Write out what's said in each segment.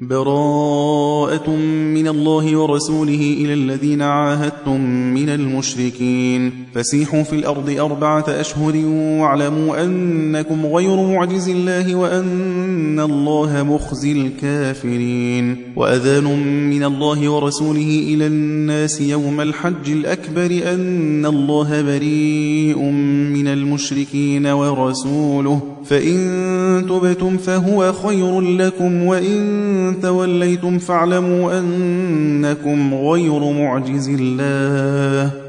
براءة من الله ورسوله إلى الذين عاهدتم من المشركين. فسيحوا في الأرض أربعة أشهر واعلموا أنكم غير معجز الله وأن الله مخزي الكافرين. وأذان من الله ورسوله إلى الناس يوم الحج الأكبر أن الله بريء من المشركين ورسوله. فإن تبتم فهو خير لكم وإن توليتم فاعلموا أنكم غير معجز الله.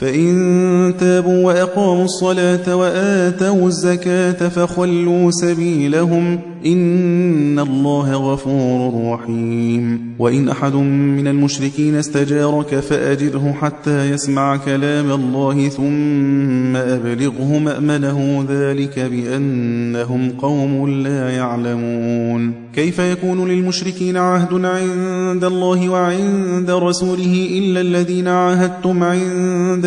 فإن تابوا وأقاموا الصلاة وآتوا الزكاة فخلوا سبيلهم إن الله غفور رحيم. وإن أحد من المشركين استجارك فأجره حتى يسمع كلام الله ثم أبلغه مأمنه ذلك بأنهم قوم لا يعلمون. كيف يكون للمشركين عهد عند الله وعند رسوله إلا الذين عاهدتم عند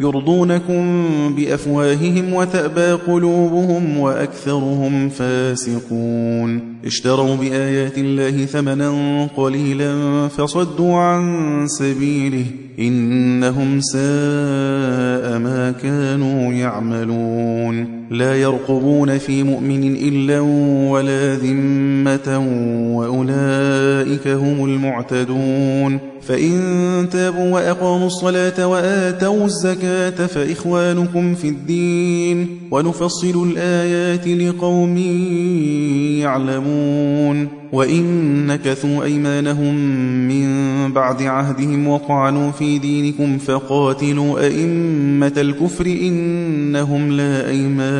يرضونكم بأفواههم وتأبى قلوبهم وأكثرهم فاسقون. اشتروا بآيات الله ثمنا قليلا فصدوا عن سبيله إنهم ساء ما كانوا يعملون. لا يرقبون في مؤمن إلا ولا ذمة وأولئك هم المعتدون. فإن تابوا وأقاموا الصلاة وآتوا الزكاة فإخوانكم في الدين ونفصل الآيات لقوم يعلمون. وإن نكثوا أيمانهم من بعد عهدهم وطعنوا في دينكم فقاتلوا أئمة الكفر إنهم لا أيمان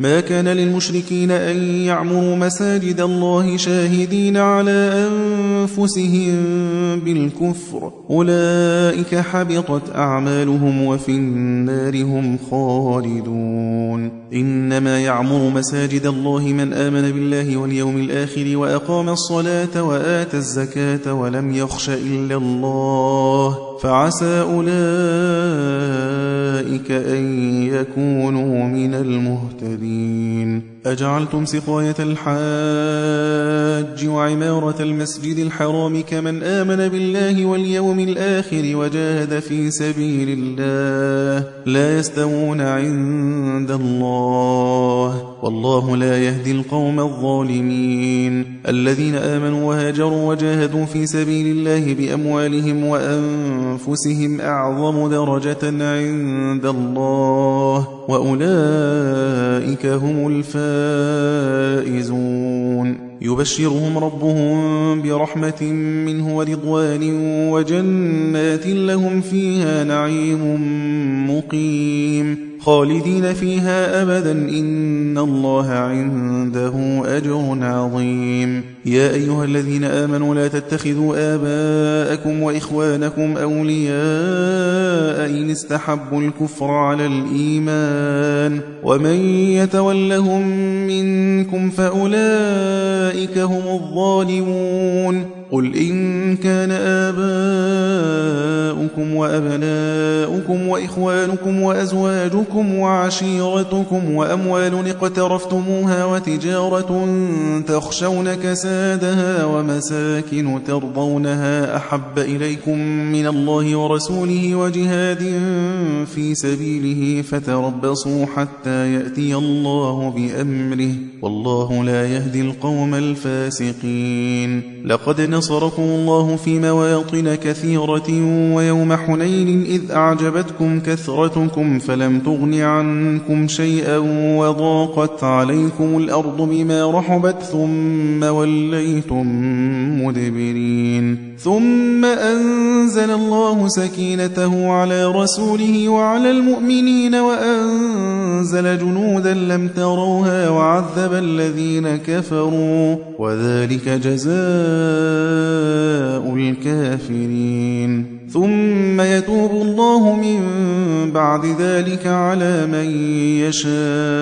ما كان للمشركين أن يعمروا مساجد الله شاهدين على أنفسهم بالكفر. أولئك حبطت أعمالهم وفي النار هم خالدون. إنما يعمر مساجد الله من آمن بالله واليوم الآخر وأقام الصلاة وآتى الزكاة ولم يخش إلا الله. فعسى أولئك أن يكونوا من المهتدين. أجعلتم سقاية الحاج وعمارة المسجد الحرام كمن آمن بالله واليوم الآخر وجاهد في سبيل الله لا يستوون عند الله والله لا يهدي القوم الظالمين الذين آمنوا وهاجروا وجاهدوا في سبيل الله بأموالهم وأنفسهم أعظم درجة عند الله وأولئك هم الفائزون يبشرهم ربهم برحمة منه ورضوان وجنات لهم فيها نعيم مقيم. خالدين فيها أبدا إن الله عنده أجر عظيم. يا أيها الذين آمنوا لا تتخذوا آباءكم وإخوانكم أولياء إن استحبوا الكفر على الإيمان ومن يتولهم منكم فأولئك هم الظالمون قل إن كان آباؤكم وأبناؤكم وإخوانكم وأزواجكم وعشيرتكم وأموال اقترفتموها وتجارة تخشون كسادها ومساكن ترضونها أحب إليكم من الله ورسوله وجهاد في سبيله فتربصوا حتى يأتي الله بأمره والله لا يهدي القوم الفاسقين. لقد نصركم الله في مواطن كثيرة ويوم حنين إذ أعجبتكم كثرتكم فلم تغن عنكم شيئا وضاقت عليكم الأرض بما رحبت ثم وليتم مدبرين. ثم أنزل الله سكينته على رسوله وعلى المؤمنين وأنزل جنودا لم تروها وعذب الذين كفروا. وذلك جزاء الكافرين. ثم يتوب الله من بعد ذلك على من يشاء.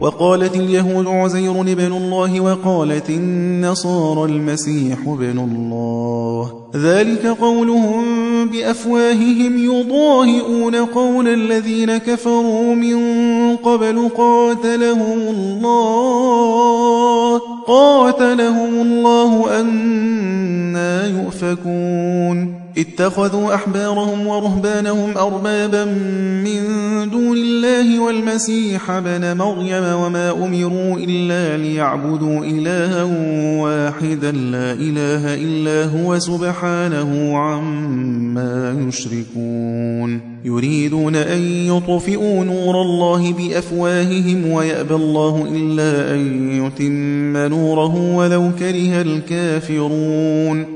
وقالت اليهود عزير بن الله وقالت النصارى المسيح بن الله. ذلك قولهم بأفواههم يضاهئون قول الذين كفروا من قبل قاتلهم الله قاتلهم الله أنا يؤفكون. اتخذوا أحبارهم ورهبانهم أربابا من دون الله والمسيح بن مريم وما أمروا إلا ليعبدوا إلها واحدا لا إله إلا هو سبحانه عما يشركون. يريدون أن يطفئوا نور الله بأفواههم ويأبى الله إلا أن يتم نوره ولو كره الكافرون.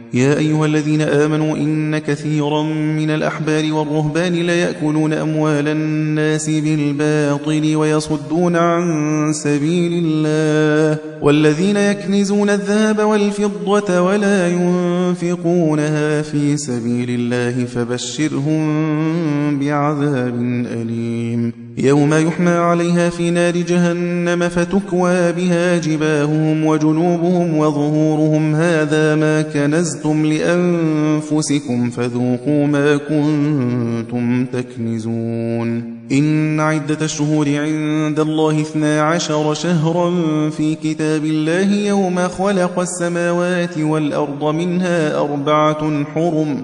يا أيها الذين آمنوا إن كثيرا من الأحبار والرهبان ليأكلون أموال الناس بالباطل ويصدون عن سبيل الله والذين يكنزون الذهب والفضة ولا ينفقونها في سبيل الله فبشرهم بعذاب أليم يوم يحمى عليها في نار جهنم فتكوى بها جباههم وجنوبهم وظهورهم هذا ما كنزتم لأنفسكم فذوقوا ما كنتم تكنزون. إن عدة الشهور عند الله اثنا عشر شهرا في كتاب الله يوم خلق السماوات والأرض منها أربعة حرم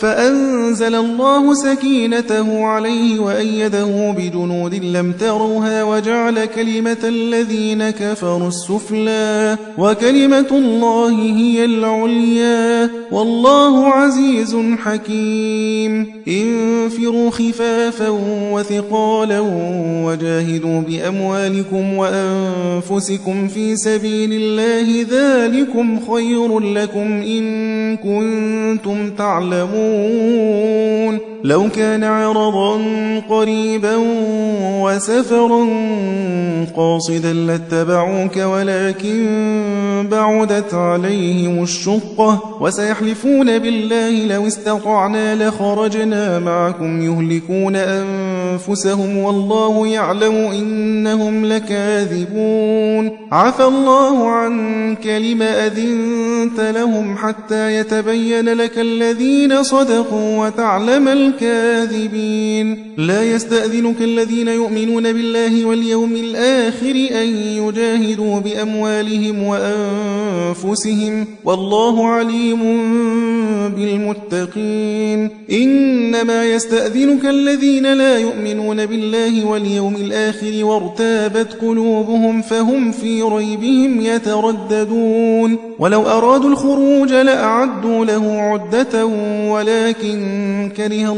فأنزل الله سكينته عليه وأيده بجنود لم تروها وجعل كلمة الذين كفروا السفلى وكلمة الله هي العليا والله عزيز حكيم. انفروا خفافا وثقالا وجاهدوا بأموالكم وأنفسكم في سبيل الله ذلكم خير لكم إن كنتم تعلمون. يعلمون لو كان عرضا قريبا وسفرا قاصدا لاتبعوك ولكن بعدت عليهم الشقة وسيحلفون بالله لو استطعنا لخرجنا معكم يهلكون أنفسهم والله يعلم إنهم لكاذبون. عفى الله عنك لم أذنت لهم حتى يتبين لك الذين صدقوا وتعلم الكاذبين. لا يستأذنك الذين يؤمنون بالله واليوم الآخر أن يجاهدوا بأموالهم وأنفسهم. والله عليم بالمتقين. إنما يستأذنك الذين لا يؤمنون بالله واليوم الآخر وارتابت قلوبهم فهم في ريبهم يترددون. ولو أرادوا الخروج لأعدوا له عدة ولكن كره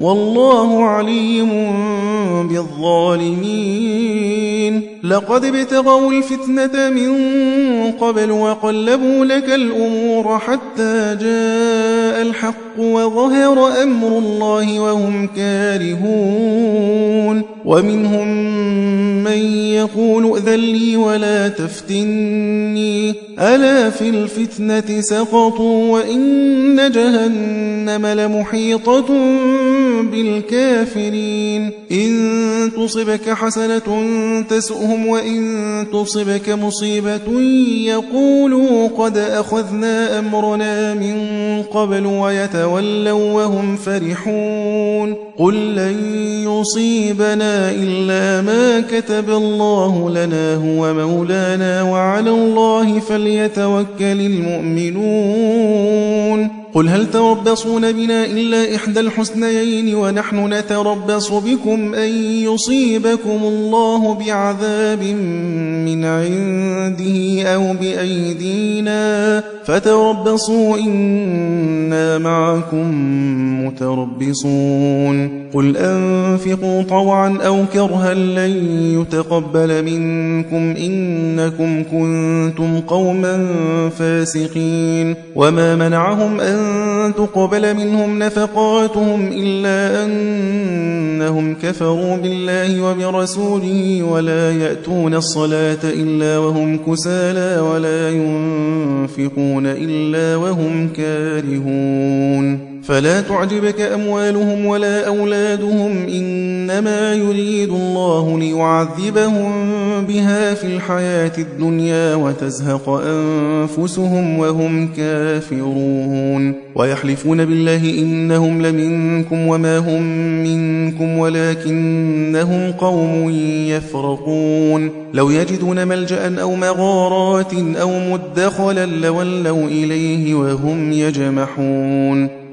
والله عليم بالظالمين. لقد ابتغوا الفتنة من قبل وقلبوا لك الأمور حتى جاء الحق. وظهر أمر الله وهم كارهون. ومنهم من يقول ائذن لي ولا تفتني. ألا في الفتنة سقطوا وإن جهنم لمحيطة بالكافرين. إن تصبك حسنة تسؤهم وإن تصبك مصيبة يقولوا قد أخذنا أمرنا من قبل ويتولوا وهم فرحون قل لن يصيبنا إلا ما كتب الله لنا هو مولانا وعلى الله فليتوكل المؤمنون قل هل تربصون بنا إلا إحدى الحسنيين ونحن نتربص بكم أن يصيبكم الله بعذاب من عنده أو بأيدينا فتربصوا إنا معكم متربصون قل أنفقوا طوعا أو كرها لن يتقبل منكم إنكم كنتم قوما فاسقين وما منعهم أن تقبل منهم نفقاتهم إلا أنهم كفروا بالله وبرسوله ولا يأتون الصلاة إلا وهم كسالى ولا ينفقون إلا وهم كارهون فلا تعجبك أموالهم ولا أولادهم إنما يريد الله ليعذبهم بها في الحياة الدنيا وتزهق أنفسهم وهم كافرون. ويحلفون بالله إنهم لمنكم وما هم منكم ولكنهم قوم يفرقون. لو يجدون ملجأ أو مغارات أو مدخلا لولوا إليه وهم يجمحون.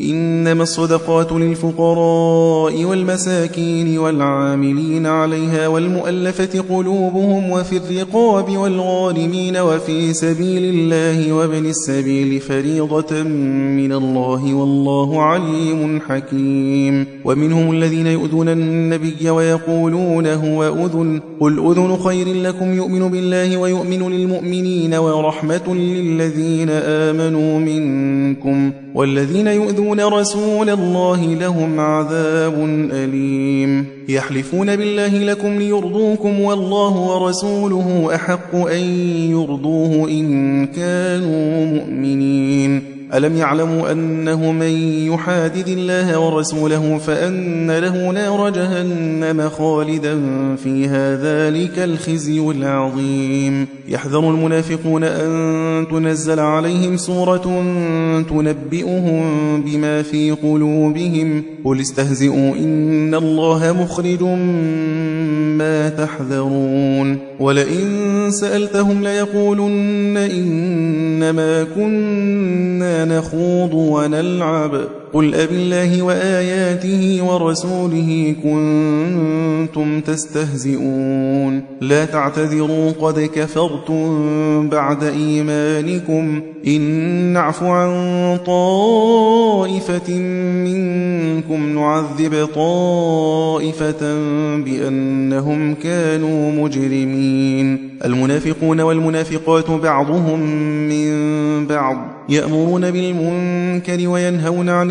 إنما الصدقات للفقراء والمساكين والعاملين عليها والمؤلفة قلوبهم وفي الرقاب والغارمين وفي سبيل الله وابن السبيل فريضة من الله والله عليم حكيم. ومنهم الذين يؤذون النبي ويقولون هو أذن. قل أذن خير لكم يؤمن بالله ويؤمن للمؤمنين ورحمة للذين آمنوا منكم. والذين يؤذون رسول الله لهم عذاب أليم. يحلفون بالله لكم ليرضوكم والله ورسوله أحق أن يرضوه إن كانوا مؤمنين. ألم يعلموا أنه من يحادد الله ورسوله فأن له نار جهنم خالدا فيها ذلك الخزي العظيم. يحذر المنافقون أن تنزل عليهم سورة تنبئهم بما في قلوبهم. قل استهزئوا إن الله مخرج ما تحذرون ولئن سألتهم ليقولن إنما كنا نخوض ونلعب قل أب الله وآياته ورسوله كنتم تستهزئون لا تعتذروا قد كفرتم بعد إيمانكم إن نعف عن طائفة منكم نعذب طائفة بأنهم كانوا مجرمين المنافقون والمنافقات بعضهم من بعض يأمرون بالمنكر وينهون عن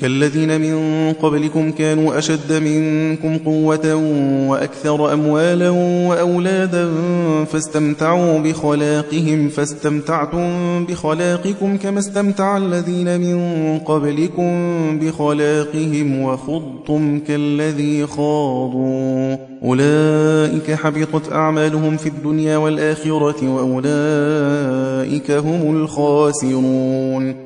كالذين من قبلكم كانوا أشد منكم قوة وأكثر أموالا وأولادا فاستمتعوا بخلاقهم فاستمتعتم بخلاقكم كما استمتع الذين من قبلكم بخلاقهم وخضتم كالذي خاضوا. أولئك حبطت أعمالهم في الدنيا والآخرة وأولئك هم الخاسرون.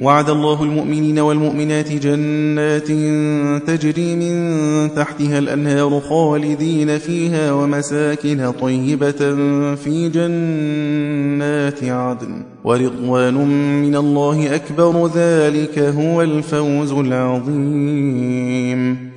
وعد الله المؤمنين والمؤمنات جنات تجري من تحتها الأنهار خالدين فيها ومساكن طيبة في جنات عدن. ورضوان من الله أكبر ذلك هو الفوز العظيم.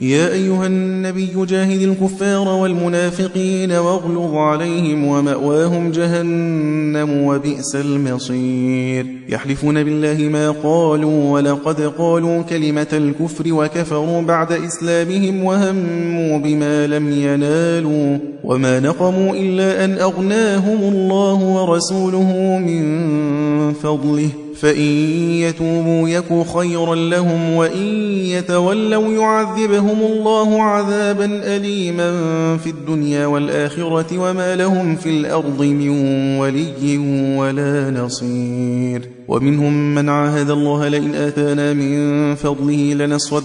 يا أيها النبي جاهد الكفار والمنافقين واغلظ عليهم ومأواهم جهنم وبئس المصير. يحلفون بالله ما قالوا ولقد قالوا كلمة الكفر وكفروا بعد إسلامهم وهموا بما لم ينالوا وما نقموا إلا أن أغناهم الله ورسوله من فضله فإن يتوبوا يك خيرا لهم وإن يتولوا يعذبهم الله عذابا أليما في الدنيا والآخرة وما لهم في الأرض من ولي ولا نصير ومنهم من عاهد الله لئن آتانا من فضله لنصدقن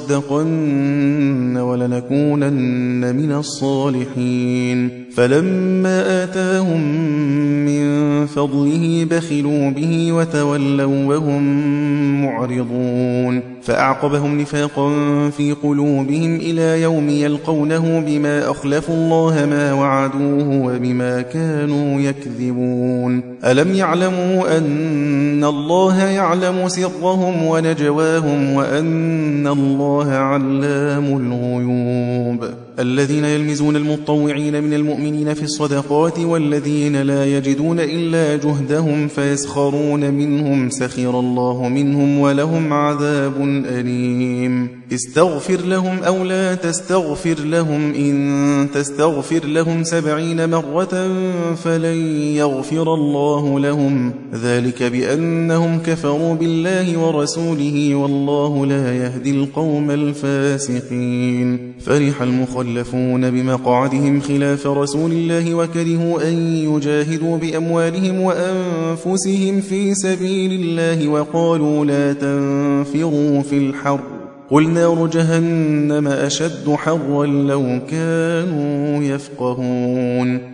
ولنكونن من الصالحين. فلما آتاهم من فضله بخلوا به وتولوا وهم معرضون فأعقبهم نفاقا في قلوبهم إلى يوم يلقونه بما أخلفوا الله ما وعدوه وبما كانوا يكذبون ألم يعلموا أن الله يعلم سرهم ونجواهم وأن الله علام الغيوب الذين يلمزون المطوعين من المؤمنين في الصدقات والذين لا يجدون إلا جهدهم فيسخرون منهم سخر الله منهم ولهم عذاب أليم. استغفر لهم أو لا تستغفر لهم إن تستغفر لهم سبعين مرة فلن يغفر الله لهم. ذلك بأنهم كفروا بالله ورسوله والله لا يهدي القوم الفاسقين. فرح المخلفون بمقعدهم خلاف رسول الله وكرهوا أن يجاهدوا بأموالهم وأنفسهم في سبيل الله وقالوا لا تنفروا في الحر. قل نار جهنم أشد حرا لو كانوا يفقهون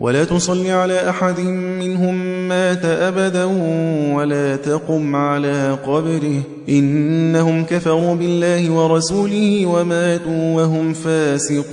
ولا تصل على أحد منهم مات أبدا ولا تقم على قبره. إنهم كفروا بالله ورسوله وماتوا وهم فاسقون.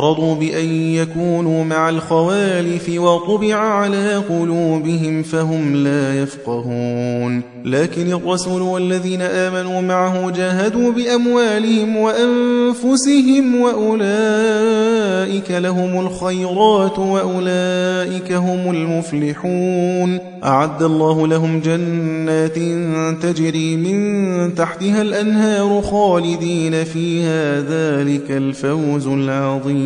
رضوا بأن يكونوا مع الخوالف وطبع على قلوبهم فهم لا يفقهون. لكن الرسول والذين آمنوا معه جاهدوا بأموالهم وأنفسهم وأولئك لهم الخيرات وأولئك هم المفلحون. أعد الله لهم جنات تجري من تحتها الأنهار خالدين فيها ذلك الفوز العظيم.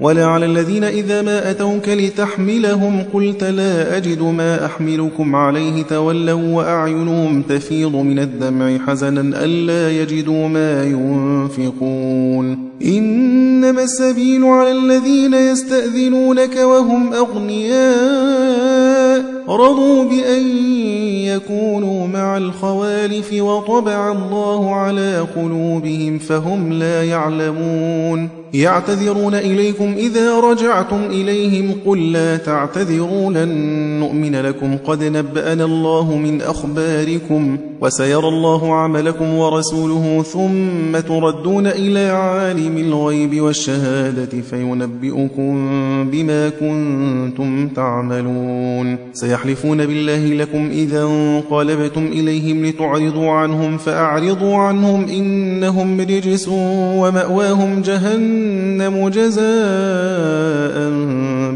ولا على الذين إذا ما أتوك لتحملهم قلت لا أجد ما أحملكم عليه تولوا وأعينهم تفيض من الدمع حزنا ألا يجدوا ما ينفقون. إنما السبيل على الذين يستأذنونك وهم أغنياء. رضوا بأن يكونوا مع الخوالف وطبع الله على قلوبهم فهم لا يعلمون. يعتذرون إليكم إذا رجعتم إليهم قل لا تعتذروا لن نؤمن لكم قد نبأنا الله من أخباركم وسيرى الله عملكم ورسوله ثم تردون إلى عالم الغيب والشهادة فينبئكم بما كنتم تعملون. سيحلفون بالله لكم إذا انقلبتم إليهم لتعرضوا عنهم فأعرضوا عنهم إنهم رجس ومأواهم جهنم. جزاء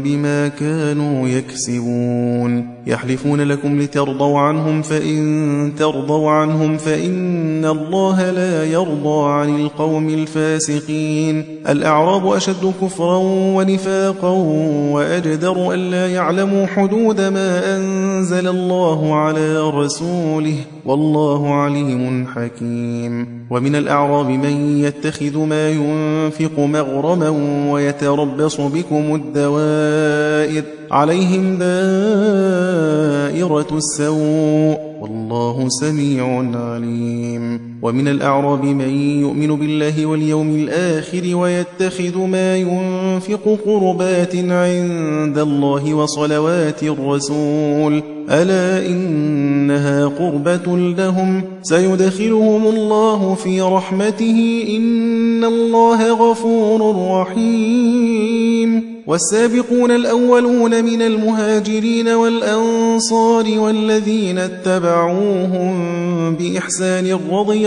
بما كانوا يكسبون. يحلفون لكم لترضوا عنهم فإن ترضوا عنهم فإن الله لا يرضى عن القوم الفاسقين. الأعراب أشد كفرا ونفاقا وأجدر ألا يعلموا حدود ما أنزل الله على رسوله. والله عليم حكيم. ومن الأعراب من يتخذ ما ينفق مغرما ويتربص بكم الدوائر عليهم دائرة السوء. والله سميع عليم. ومن الأعراب من يؤمن بالله واليوم الآخر ويتخذ ما ينفق قربات عند الله وصلوات الرسول. ألا إنها قربة لهم؟ سيدخلهم الله في رحمته. إن الله غفور رحيم. والسابقون الأولون من المهاجرين والأنصار والذين اتبعوهم بإحسان رضي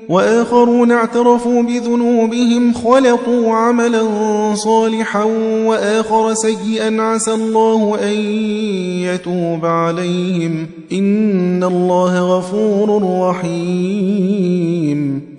وآخرون اعترفوا بذنوبهم خلطوا عملا صالحا وآخر سيئا عسى الله أن يتوب عليهم. إن الله غفور رحيم.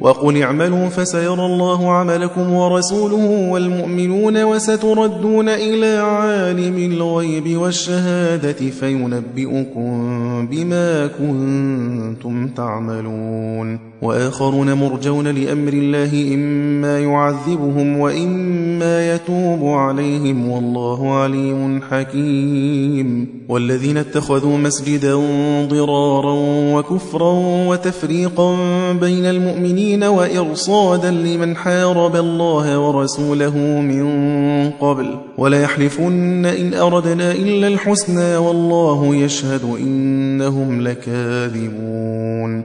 وقل اعملوا فسيرى الله عملكم ورسوله والمؤمنون وستردون إلى عالم الغيب والشهادة فينبئكم بما كنتم تعملون وآخرون مرجون لأمر الله إما يعذبهم وإما يتوب عليهم والله عليم حكيم والذين اتخذوا مسجدا ضرارا وكفرا وتفريقا بين المؤمنين وإرصادا لمن حارب الله ورسوله من قبل ولا يحلفن إن أردنا إلا الحسنى والله يشهد إنهم لكاذبون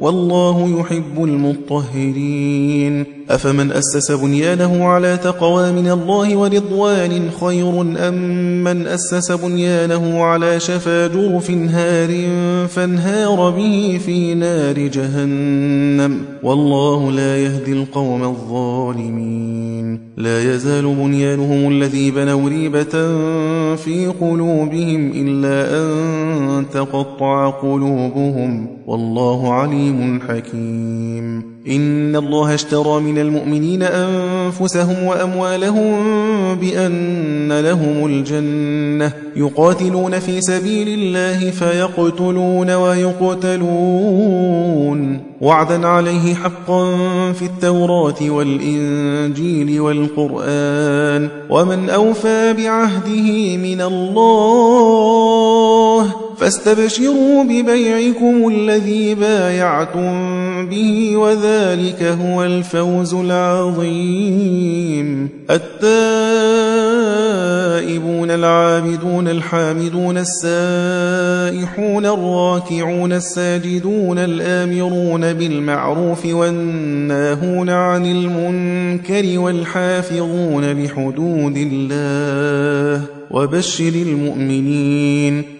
والله يحب المطهرين. أفمن أسس بنيانه على تقوى من الله ورضوان خير أم من أسس بنيانه على شفا جرف هار فانهار به في نار جهنم؟ والله لا يهدي القوم الظالمين. لا يزال بنيانهم الذي بنوا ريبة في قلوبهم إلا أن تقطع قلوبهم. والله عليم حكيم. إن الله اشترى من المؤمنين أنفسهم وأموالهم بأن لهم الجنة. يقاتلون في سبيل الله فيقتلون ويقتلون. وعدا عليه حقا في التوراة والإنجيل والقرآن. ومن أوفى بعهده من الله فاستبشروا ببيعكم الذي بايعتم به وذلك هو الفوز العظيم. التائبون العابدون الحامدون السائحون الراكعون الساجدون الآمرون بالمعروف والناهون عن المنكر والحافظون لحدود الله وبشر المؤمنين.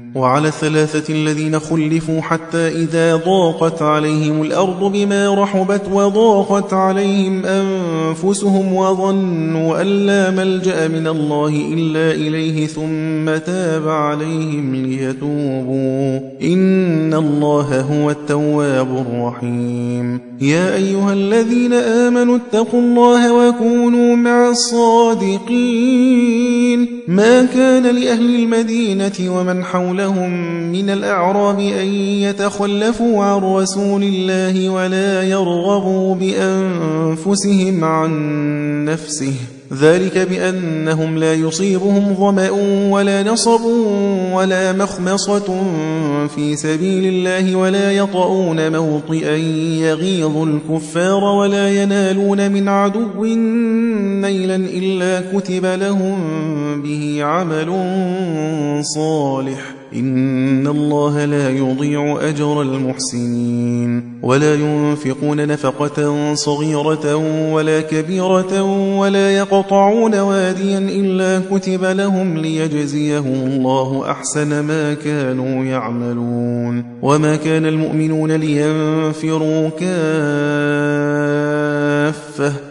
وعلى الثلاثة الذين خلفوا حتى إذا ضاقت عليهم الأرض بما رحبت وضاقت عليهم أنفسهم وظنوا أن لا ملجأ من الله إلا إليه ثم تاب عليهم ليتوبوا. إن الله هو التواب الرحيم. يا أيها الذين آمنوا اتقوا الله وكونوا مع الصادقين. ما كان لأهل المدينة ومن حولهم من الأعراب أن يتخلفوا عن رسول الله ولا يرغبوا بأنفسهم عن نفسه. ذلك بأنهم لا يصيبهم ظمأ ولا نصب ولا مخمصة في سبيل الله ولا يطؤون موطئا يغيظ الكفار ولا ينالون من عدو نيلا إلا كتب لهم به عمل صالح. إن الله لا يضيع أجر المحسنين ولا ينفقون نفقة صغيرة ولا كبيرة ولا يقطعون واديا إلا كتب لهم ليجزيهم الله أحسن ما كانوا يعملون وما كان المؤمنون لينفروا كافة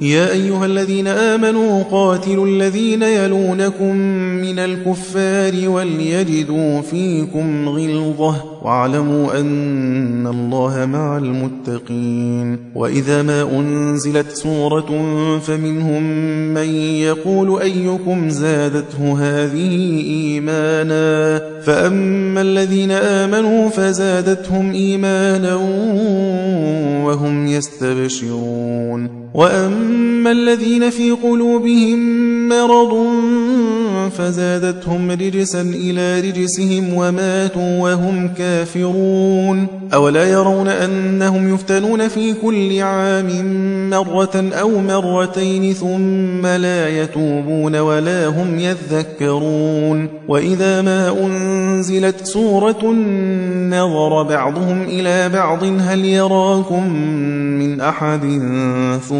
يا أيها الذين آمنوا قاتلوا الذين يلونكم من الكفار وليجدوا فيكم غلظة واعلموا أن الله مع المتقين وإذا ما أنزلت سورة فمنهم من يقول أيكم زادته هذه إيمانا فأما الذين آمنوا فزادتهم إيمانا وهم يستبشرون وأما الذين في قلوبهم مرض فزادتهم رجسا إلى رجسهم وماتوا وهم كافرون. أولا يرون أنهم يفتنون في كل عام مرة أو مرتين ثم لا يتوبون ولا هم يذكرون. وإذا ما أنزلت سورة نظر بعضهم إلى بعض هل يراكم من أحد ثم